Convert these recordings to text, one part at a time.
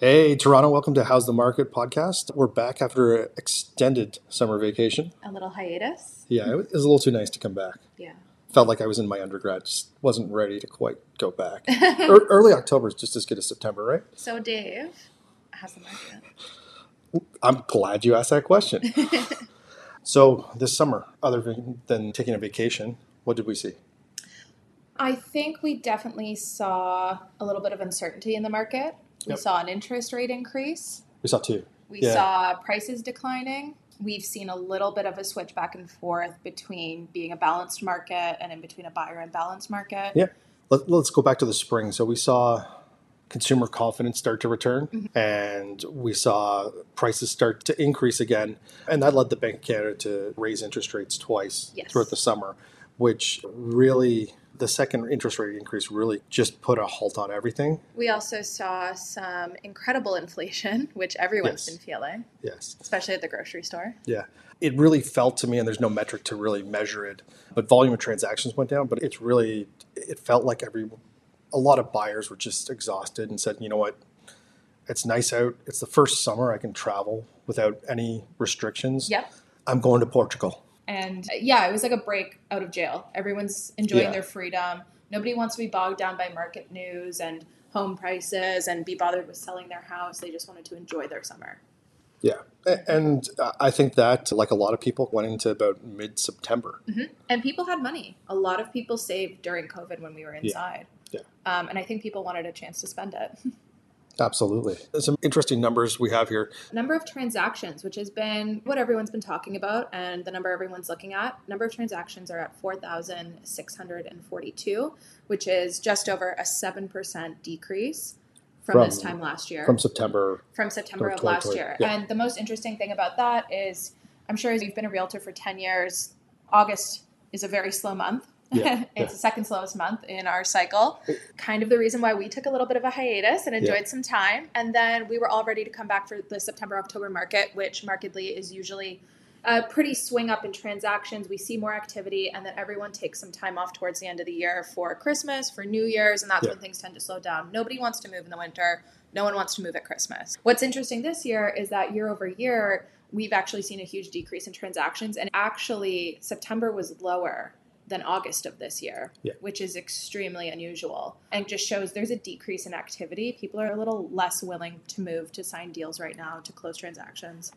Hey, Toronto, welcome to How's the Market podcast. We're back after an extended summer vacation. A little hiatus. Yeah, it was a little too nice to come back. Yeah. Felt like I was in my undergrad, just wasn't ready to quite go back. Ear- Early October is just as good as September, right? So, Dave, how's the market? I'm glad you asked that question. so, this summer, other than- than taking a vacation, what did we see? I think we definitely saw a little bit of uncertainty in the market. We Yep. saw an interest rate increase. We saw two. We Yeah. saw prices declining. We've seen a little bit of a switch back and forth between being a balanced market and in between a buyer and balanced market. Yeah. Let, let's go back to the spring. So, we saw consumer confidence start to return mm-hmm. and we saw prices start to increase again. And that led the Bank of Canada to raise interest rates twice Yes. throughout the summer, which really, the second interest rate increase really just put a halt on everything. We also saw some incredible inflation, which everyone's Yes. been feeling, Yes. especially at the grocery store. Yeah. It really felt to me, and there's no metric to really measure it, but volume of transactions went down. But it's really, it felt like every, a lot of buyers were just exhausted and said, you know what, it's nice out. It's the first summer I can travel without any restrictions. Yep. I'm going to Portugal. And uh, yeah, it was like a break out of jail. Everyone's enjoying Yeah. their freedom. Nobody wants to be bogged down by market news and home prices and be bothered with selling their house. They just wanted to enjoy their summer. Yeah. And uh, I think that, like a lot of people, went into about mid September. And people had money. A lot of people saved during COVID when we were inside. Yeah. Um, and I think people wanted a chance to spend it. Absolutely. There's some interesting numbers we have here. number of transactions, which has been what everyone's been talking about and the number everyone's looking at. Number of transactions are at 4,642, which is just over a 7% decrease from, From- this time last year. From September. from September Of of last year. yeah. And the most interesting thing about that is I'm sure as you've been a realtor for 10 years, August is a very slow month. Yeah, it's yeah. the second slowest month in our cycle. Kind of the reason why we took a little bit of a hiatus and enjoyed Yeah. some time. And then we were all ready to come back for the September October market, which markedly is usually a pretty swing up in transactions. We see more activity, and then everyone takes some time off towards the end of the year for Christmas, for New Year's, and that's Yeah. when things tend to slow down. Nobody wants to move in the winter. No one wants to move at Christmas. What's interesting this year is that year over year, we've actually seen a huge decrease in transactions, and actually, September was lower than August of this year, Yeah. which is extremely unusual and just shows there's a decrease in activity. People are a little less willing to move to sign deals right now to close transactions.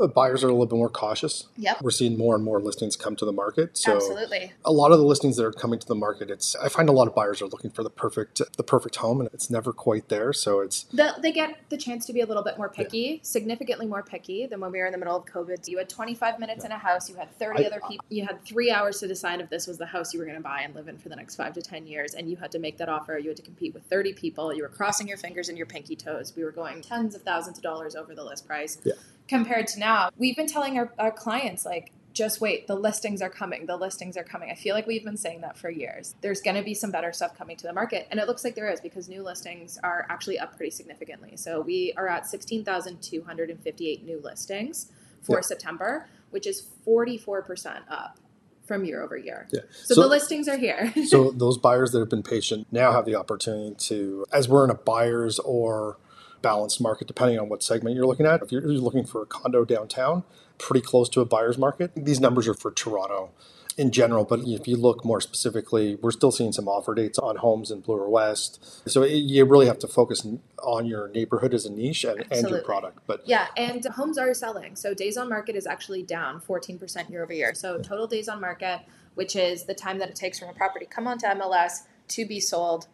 Uh, Buyers are a little bit more cautious. Yep. We're seeing more and more listings come to the market. So Absolutely. a lot of the listings that are coming to the market, it's I find a lot of buyers are looking for the perfect the perfect home, and it's never quite there. So it's The, they get the chance to be a little bit more picky, significantly more picky than when we were in the middle of COVID. You had 25 minutes in a house, you had 30 I- other people, you had three hours to decide if this was the house you were going to buy and live in for the next five to 10 years, and you had to make that offer. You had to compete with 30 people. You were crossing your fingers and your pinky toes. We were going tens of thousands of dollars over the list price. Yeah. Compared to now, we've been telling our, our clients, like, just wait, the listings are coming. The listings are coming. I feel like we've been saying that for years. There's going to be some better stuff coming to the market. And it looks like there is because new listings are actually up pretty significantly. So we are at 16,258 new listings for Yeah. September, which is 44% up from year over year. yeah. So, the listings are here. so those buyers that have been patient now have the opportunity to, as we're in a buyer's or balanced market, depending on what segment you're looking at. If you're looking for a condo downtown, pretty close to a buyer's market. These numbers are for Toronto in general, but if you look more specifically, we're still seeing some offer dates on homes in Bloor West. So it, you really have to focus on your neighborhood as a niche and, and your product. But Yeah, and homes are selling. So days on market is actually down 14% year over year. So total days on market, which is the time that it takes from a property come onto MLS to be sold,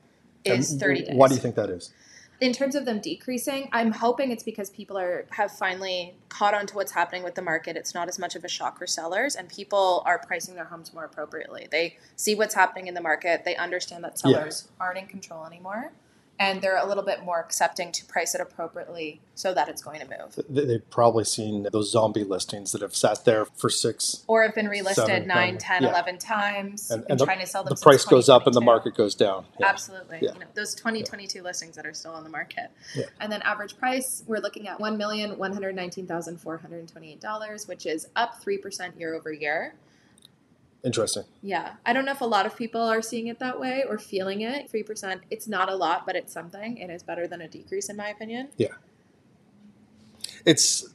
is and 30 days. Why do you think that is? In terms of them decreasing, I'm hoping it's because people are have finally caught on to what's happening with the market. It's not as much of a shock for sellers, and people are pricing their homes more appropriately. They see what's happening in the market. They understand that Yeah. sellers aren't in control anymore, and they're a little bit more accepting to price it appropriately so that it's going to move. They- They've probably seen those zombie listings that have sat there for six, Or have been relisted Seven, nine, nine, 10, yeah. 11 times and, and, the, trying to sell them the price goes up and the market goes down. Yeah. Absolutely. Yeah. You know, those 2022 listings that are still on the market. And then average price, we're looking at $1,119,428, which is up 3% year over year. Interesting. Yeah. I don't know if a lot of people are seeing it that way or feeling it. 3%, it's not a lot, but it's something. It is better than a decrease, in my opinion. Yeah. It's,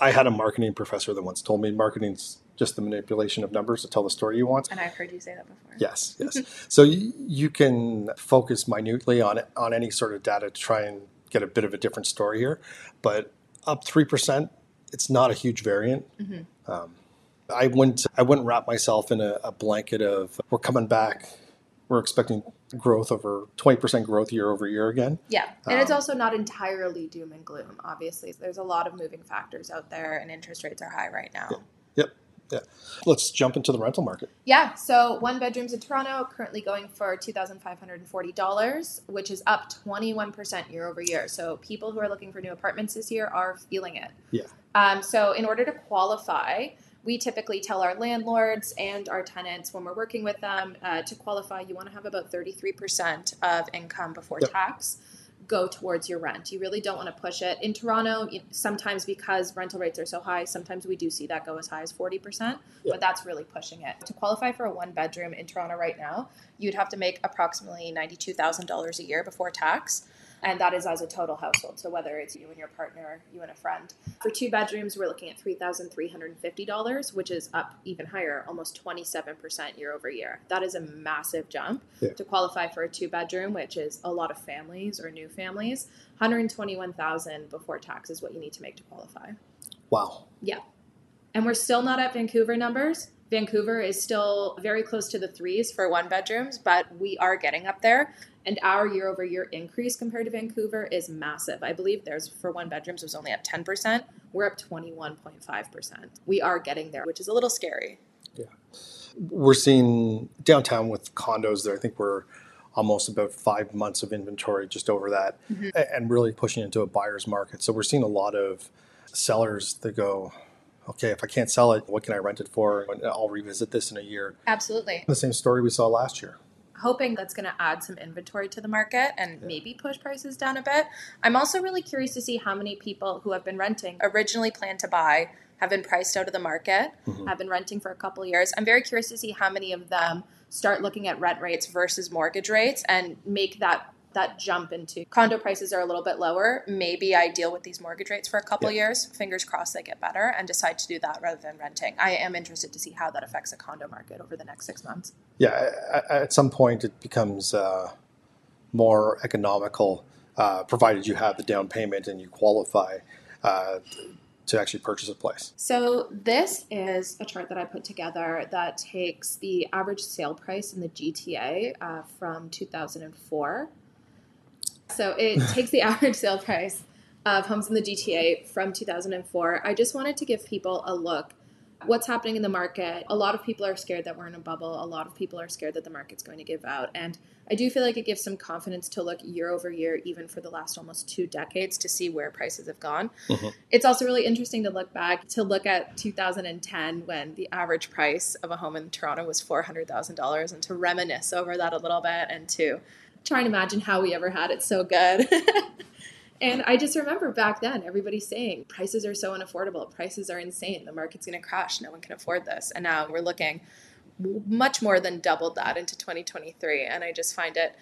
I had a marketing professor that once told me marketing's just the manipulation of numbers to tell the story you want. And I've heard you say that before. Yes, yes. so you, you can focus minutely on it, on any sort of data to try and get a bit of a different story here, but up three percent, it's not a huge variant. Mm-hmm. Um, I wouldn't I wouldn't wrap myself in a, a blanket of we're coming back. We're expecting growth over 20% growth year over year again. Yeah. And it's Um, also not entirely doom and gloom, obviously. There's a lot of moving factors out there, and interest rates are high right now. Yeah. Yep. Yeah. Let's jump into the rental market. Yeah, so one bedrooms in Toronto currently going for $2,540, which is up 21% year over year. So people who are looking for new apartments this year are feeling it. Yeah. Um, so in order to qualify, we typically tell our landlords and our tenants when we're working with them uh, to qualify, you want to have about 33% of income before Yep. tax go towards your rent. You really don't want to push it. In Toronto, sometimes because rental rates are so high, sometimes we do see that go as high as 40%, Yeah. but that's really pushing it. To qualify for a one bedroom in Toronto right now, you'd have to make approximately $92,000 a year before tax. And that is as a total household. So whether it's you and your partner, you and a friend. For two bedrooms, we're looking at $3,350, which is up even higher, almost 27% year over year. That is a massive jump Yeah. to qualify for a two bedroom, which is a lot of families or new families. 121,000 before tax is what you need to make to qualify. Wow. Yeah. And we're still not at Vancouver numbers. Vancouver is still very close to the threes for one bedrooms, but we are getting up there. And our year over year increase compared to Vancouver is massive. I believe theirs for one bedrooms was only up 10%. We're up 21.5%. We are getting there, which is a little scary. Yeah. We're seeing downtown with condos there. I think we're almost about five months of inventory, just over that, Mhm. and really pushing into a buyer's market. So we're seeing a lot of sellers that go, okay, if I can't sell it, what can I rent it for? And I'll revisit this in a year. Absolutely. The same story we saw last year. hoping that's going to add some inventory to the market and Yeah. maybe push prices down a bit. I'm also really curious to see how many people who have been renting originally planned to buy have been priced out of the market, Mhm. have been renting for a couple years. I'm very curious to see how many of them start looking at rent rates versus mortgage rates and make that that jump into condo prices are a little bit lower. Maybe I deal with these mortgage rates for a couple Yeah. years, fingers crossed they get better, and decide to do that rather than renting. I am interested to see how that affects the condo market over the next six months. Yeah, at some point it becomes uh, more economical, uh, provided you have the down payment and you qualify uh, to actually purchase a place. So this is a chart that I put together that takes the average sale price in the GTA uh, from 2004. So it takes the average sale price of homes in the GTA from 2004. I just wanted to give people a look what's happening in the market. A lot of people are scared that we're in a bubble. A lot of people are scared that the market's going to give out. And I do feel like it gives some confidence to look year over year, even for the last almost two decades, to see where prices have gone. Mm-hmm. It's also really interesting to look back to look at 2010 when the average price of a home in Toronto was $400,000 and to reminisce over that a little bit and to try and imagine how we ever had it so good. and I just remember back then everybody saying prices are so unaffordable, prices are insane, the market's going to crash, no one can afford this. And now we're looking much more than doubled that into 2023 and I just find it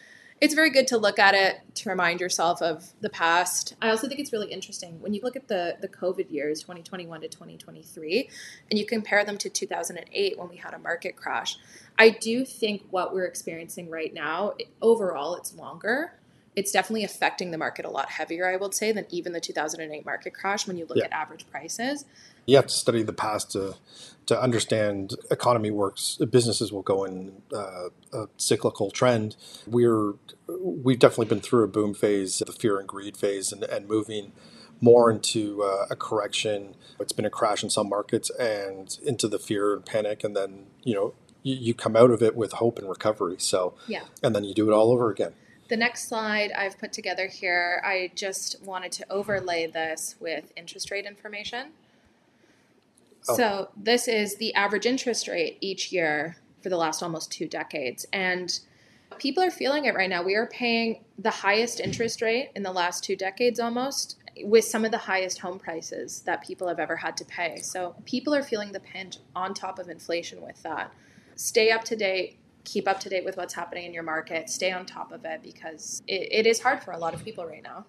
it's very good to look at it to remind yourself of the past. I also think it's really interesting when you look at the the COVID years, 2021 to 2023, and you compare them to 2008 when we had a market crash. I do think what we're experiencing right now, overall, it's longer. It's definitely affecting the market a lot heavier, I would say, than even the 2008 market crash when you look Yeah. at average prices. You have to study the past to to understand economy works. Businesses will go in uh, a cyclical trend. We're we've definitely been through a boom phase, the fear and greed phase, and, and moving more into uh, a correction. It's been a crash in some markets and into the fear and panic, and then you know you, you come out of it with hope and recovery. So Yeah. and then you do it all over again. The next slide I've put together here, I just wanted to overlay this with interest rate information. Oh. So, this is the average interest rate each year for the last almost two decades. And people are feeling it right now. We are paying the highest interest rate in the last two decades almost. with some of the highest home prices that people have ever had to pay. So people are feeling the pinch on top of inflation with that. Stay up to date, keep up to date with what's happening in your market, stay on top of it because it, it is hard for a lot of people right now.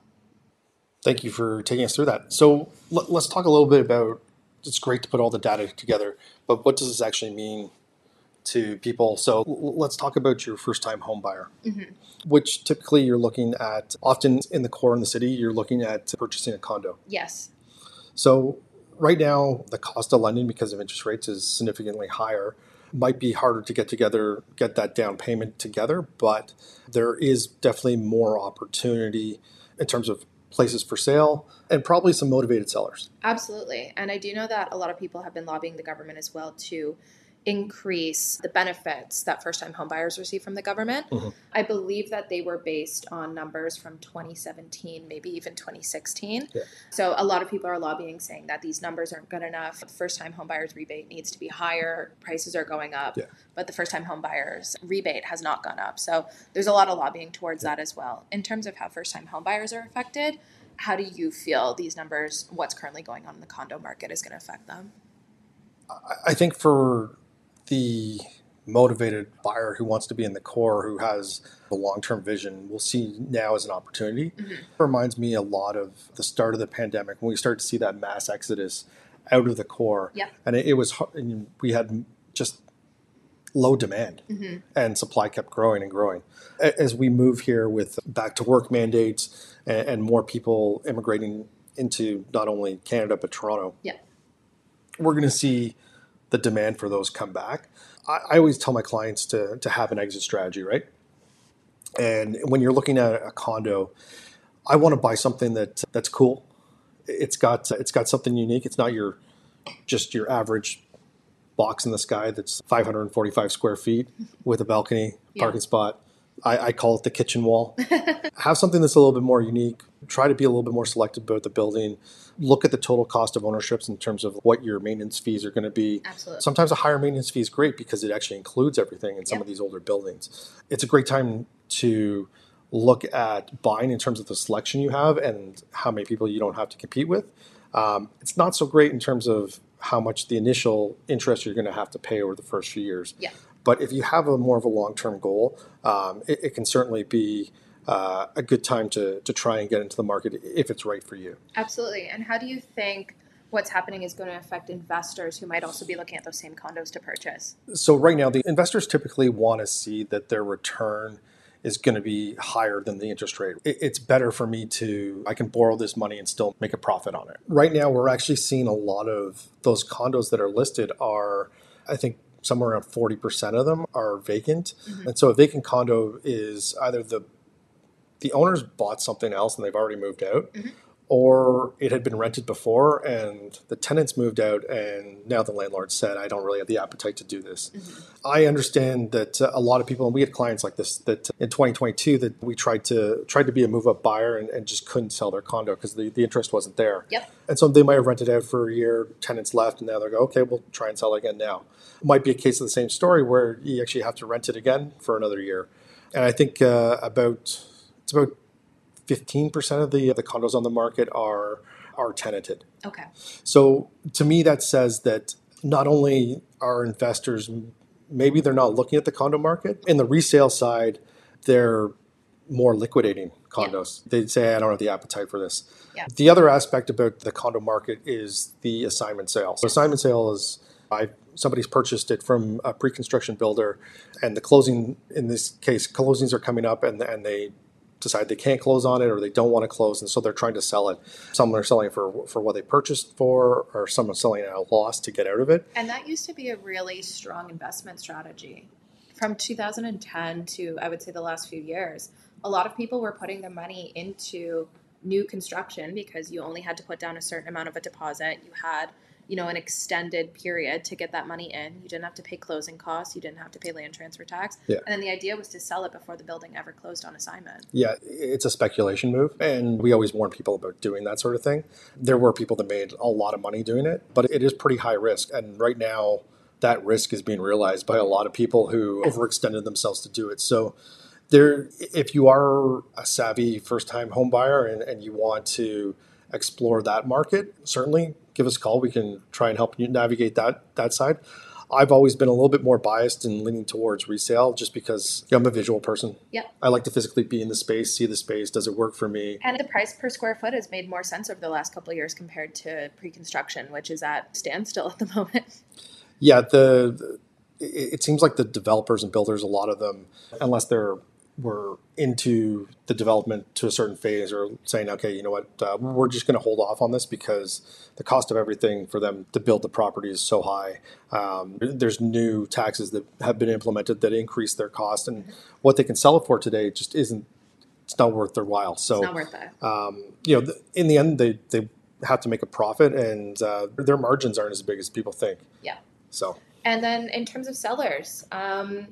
Thank you for taking us through that. So let, us talk a little bit about it's great to put all the data together, but what does this actually mean to people? So let's talk about your first time home buyer, mm-hmm. which typically you're looking at often in the core in the city, you're looking at purchasing a condo. Yes. So right now, the cost of lending because of interest rates is significantly higher might be harder to get together, get that down payment together, but there is definitely more opportunity in terms of places for sale and probably some motivated sellers. Absolutely. And I do know that a lot of people have been lobbying the government as well to increase the benefits that first time homebuyers receive from the government. Mm-hmm. I believe that they were based on numbers from 2017, maybe even 2016. Yeah. So a lot of people are lobbying saying that these numbers aren't good enough. First time homebuyers rebate needs to be higher, prices are going up, yeah. but the first time homebuyers rebate has not gone up. So there's a lot of lobbying towards yeah. that as well. In terms of how first time homebuyers are affected, how do you feel these numbers, what's currently going on in the condo market, is going to affect them? I think for the motivated buyer who wants to be in the core, who has a long term vision, will see now as an opportunity. Mm-hmm. It reminds me a lot of the start of the pandemic when we started to see that mass exodus out of the core. Yep. And it, it was, we had just low demand mm-hmm. and supply kept growing and growing. As we move here with back to work mandates and, and more people immigrating into not only Canada but Toronto, yeah. we're going to see the demand for those come back. I, I always tell my clients to, to have an exit strategy, right? And when you're looking at a condo, I want to buy something that that's cool. It's got it's got something unique. It's not your just your average box in the sky that's 545 square feet with a balcony, parking yeah. spot, I, I call it the kitchen wall. Have something that's a little bit more unique. Try to be a little bit more selective about the building. Look at the total cost of ownerships in terms of what your maintenance fees are going to be. Absolutely. Sometimes a higher maintenance fee is great because it actually includes everything in some yep. of these older buildings. It's a great time to look at buying in terms of the selection you have and how many people you don't have to compete with. Um, it's not so great in terms of how much the initial interest you're going to have to pay over the first few years. Yeah. But if you have a more of a long term goal, um, it, it, can certainly be uh, a good time to, to try and get into the market if it's right for you. Absolutely. And how do you think what's happening is going to affect investors who might also be looking at those same condos to purchase? So, right now, the investors typically want to see that their return is going to be higher than the interest rate. It's better for me to, I can borrow this money and still make a profit on it. Right now, we're actually seeing a lot of those condos that are listed are, I think, somewhere around 40% of them are vacant. Mm-hmm. And so a vacant condo is either the the owners bought something else and they've already moved out, mm-hmm. Or it had been rented before and the tenants moved out and now the landlord said, I don't really have the appetite to do this. Mm-hmm. I understand that uh, a lot of people, and we had clients like this, that in 2022 that we tried to tried to be a move up buyer and, and just couldn't sell their condo because the, the interest wasn't there. Yep. And so they might have rented out for a year, tenants left, and now they're go, okay, we'll try and sell again now it might be a case of the same story where you actually have to rent it again for another year. And I think uh, about it's about fifteen percent of the the condos on the market are are tenanted. Okay. So to me, that says that not only are investors maybe they're not looking at the condo market in the resale side, they're more liquidating condos. Yeah. They'd say, I don't have the appetite for this. Yeah. The other aspect about the condo market is the assignment sale. So assignment sale is I somebody's purchased it from a pre-construction builder, and the closing in this case, closings are coming up, and and they decide they can't close on it or they don't want to close, and so they're trying to sell it. Some are selling for for what they purchased for, or some are selling at a loss to get out of it. And that used to be a really strong investment strategy. From 2010 to I would say the last few years, a lot of people were putting their money into new construction because you only had to put down a certain amount of a deposit. You had you know, an extended period to get that money in. You didn't have to pay closing costs. You didn't have to pay land transfer tax. Yeah. And then the idea was to sell it before the building ever closed on assignment. Yeah, it's a speculation move. And we always warn people about doing that sort of thing. There were people that made a lot of money doing it, but it is pretty high risk. And right now, that risk is being realized by a lot of people who overextended themselves to do it. So, there, if you are a savvy first time home buyer and, and you want to explore that market, certainly give us a call. We can try and help you navigate that that side. I've always been a little bit more biased and leaning towards resale just because you know, I'm a visual person. Yeah. I like to physically be in the space, see the space. Does it work for me? And the price per square foot has made more sense over the last couple of years compared to pre-construction, which is at standstill at the moment. Yeah, the, the it seems like the developers and builders, a lot of them, unless they're were into the development to a certain phase or saying, okay, you know what, uh, we're just going to hold off on this because the cost of everything for them to build the property is so high. Um, there's new taxes that have been implemented that increase their cost, and what they can sell it for today just isn't. It's not worth their while. So, It's not worth it. um, you know, in the end, they they have to make a profit, and uh, their margins aren't as big as people think. Yeah. So. And then in terms of sellers, um,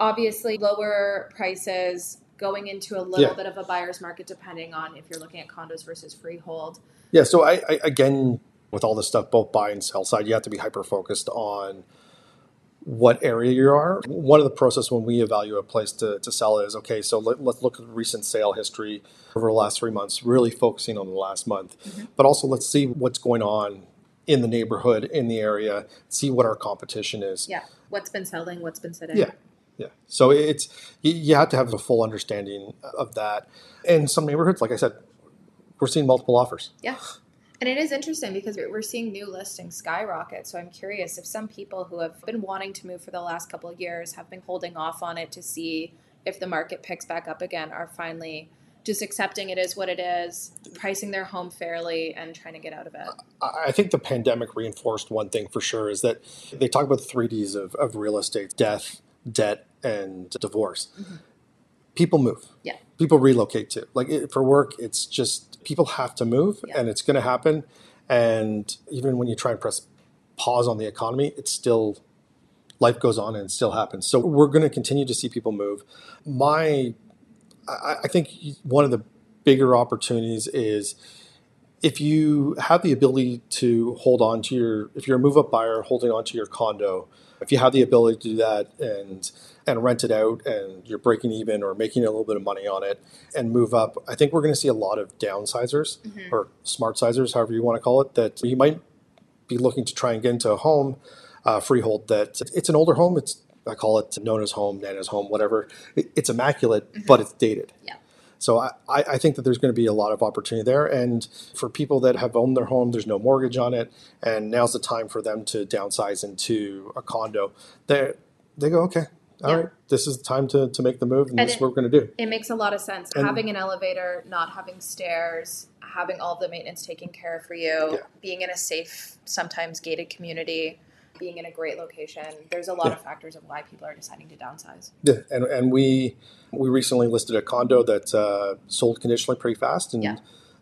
obviously lower prices going into a little Yeah. bit of a buyer's market depending on if you're looking at condos versus freehold. Yeah, so I, I again with all this stuff, both buy and sell side, you have to be hyper focused on what area you are. One of the process when we evaluate a place to, to sell is okay, so let, let's look at recent sale history over the last three months, really focusing on the last month. Mm-hmm. But also let's see what's going on in the neighborhood, in the area, see what our competition is. Yeah. What's been selling, what's been sitting. Yeah. Yeah. So it's you, you have to have a full understanding of that. And some neighborhoods, like I said, we're seeing multiple offers. Yeah. And it is interesting because we're seeing new listings skyrocket. So I'm curious if some people who have been wanting to move for the last couple of years have been holding off on it to see if the market picks back up again are finally just accepting it is what it is, pricing their home fairly, and trying to get out of it. I I think the pandemic reinforced one thing for sure is that they talk about the three Ds of, of real estate death, debt, and divorce. Mm-hmm. People move. Yeah. People relocate too. Like it, for work, it's just people have to move Yeah. and it's going to happen. And even when you try and press pause on the economy, it's still, life goes on and it still happens. So we're going to continue to see people move. My, I, I think one of the bigger opportunities is if you have the ability to hold on to your if you're a move up buyer holding on to your condo if you have the ability to do that and and rent it out and you're breaking even or making a little bit of money on it and move up i think we're going to see a lot of downsizers or smart sizers however you want to call it that you might be looking to try and get into a home uh, freehold that it's an older home. It's i call it known as home nana's home whatever. It, it's immaculate but it's dated. Yeah. So I, I think that there's going to be a lot of opportunity there. And for people that have owned their home, there's no mortgage on it, and now's the time for them to downsize into a condo. They they go, okay, all right, Yeah. this is the time to, to make the move, and, And this is it- what we're going to do. It makes a lot of sense. And- having an elevator, not having stairs, having all the maintenance taken care of for you, Yeah. being in a safe, sometimes gated community, being in a great location. There's a lot Yeah. of factors of why people are deciding to downsize. Yeah, and and we we recently listed a condo that uh, sold conditionally pretty fast, and Yeah.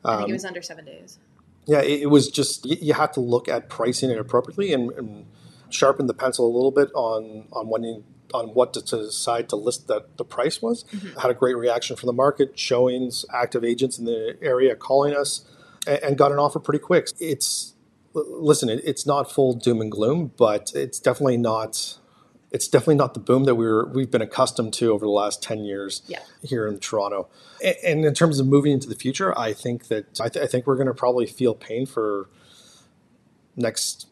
I think um, it was under seven days. Yeah, it, it was just you, you have to look at pricing it appropriately and, and sharpen the pencil a little bit on on when you on what to, to decide to list that the price was. Had a great reaction from the market, showings, active agents in the area calling us, and, and got an offer pretty quick. It's listen, it, it's not full doom and gloom, but it's definitely not. It's definitely not the boom that we were we've been accustomed to over the last ten years Yeah. here in Toronto. And in terms of moving into the future, I think that I, th- I think we're going to probably feel pain for next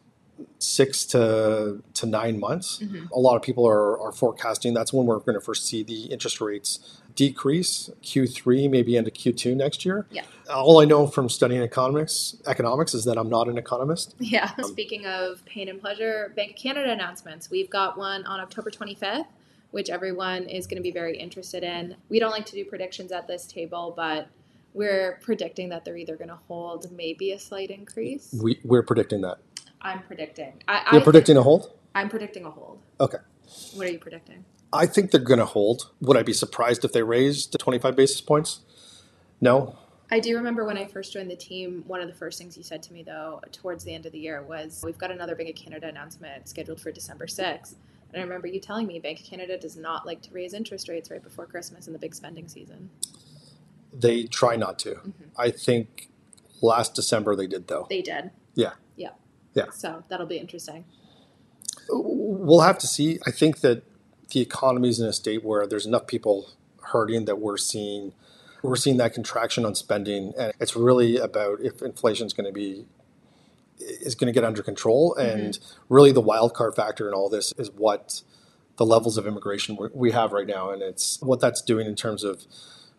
six to to nine months. Mm-hmm. A lot of people are, are forecasting that's when we're going to first see the interest rates decrease Q3, maybe into Q2 next year. Yeah. All I know from studying economics economics is that I'm not an economist. Yeah. Um, Speaking of pain and pleasure, Bank of Canada announcements. We've got one on October 25th, which everyone is going to be very interested in. We don't like to do predictions at this table, but we're predicting that they're either going to hold maybe a slight increase. We, we're predicting that. I'm predicting. I, You're I predicting a hold? I'm predicting a hold. Okay. What are you predicting? I think they're going to hold. Would I be surprised if they raised to 25 basis points? No. I do remember when I first joined the team, one of the first things you said to me, though, towards the end of the year was, We've got another Bank of Canada announcement scheduled for December 6th. And I remember you telling me Bank of Canada does not like to raise interest rates right before Christmas and the big spending season. They try not to. Mm-hmm. I think last December they did, though. They did. Yeah. Yeah. So that'll be interesting. We'll have to see. I think that the economy is in a state where there's enough people hurting that we're seeing We're seeing that contraction on spending, and it's really about if inflation is going to be is going to get under control. Mm-hmm. And really, the wild card factor in all this is what the levels of immigration we- we have right now, and it's what that's doing in terms of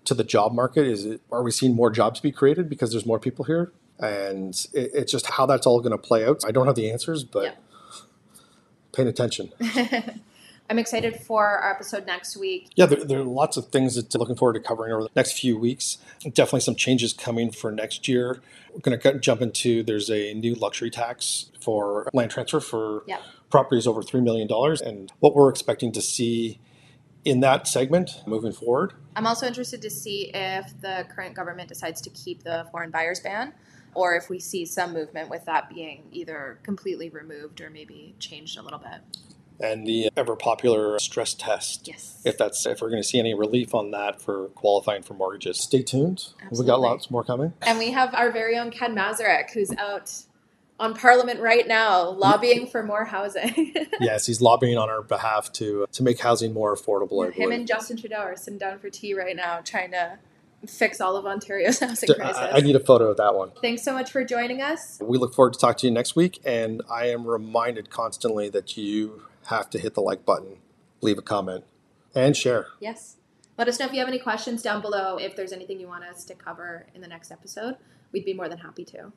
to the job market. Is it, are we seeing more jobs be created because there's more people here? And it, it's just how that's all going to play out. I don't have the answers, but Yeah. paying attention. I'm excited for our episode next week. Yeah, there, there are lots of things that to looking forward to covering over the next few weeks. Definitely some changes coming for next year. We're going to jump into there's a new luxury tax for land transfer for properties over $3 million and what we're expecting to see in that segment moving forward. I'm also interested to see if the current government decides to keep the foreign buyers ban or if we see some movement with that being either completely removed or maybe changed a little bit. And the ever popular stress test. Yes. If that's if we're going to see any relief on that for qualifying for mortgages, stay tuned. We Absolutely. got lots more coming. And we have our very own Ken Mazarek who's out on Parliament right now lobbying for more housing. yes, he's lobbying on our behalf to to make housing more affordable. I Him and Justin Trudeau are sitting down for tea right now trying to fix all of Ontario's housing crisis. I, I need a photo of that one. Thanks so much for joining us. We look forward to talking to you next week, and I am reminded constantly that you have to hit the like button, leave a comment, and share. Yes. Let us know if you have any questions down below. If there's anything you want us to cover in the next episode, we'd be more than happy to.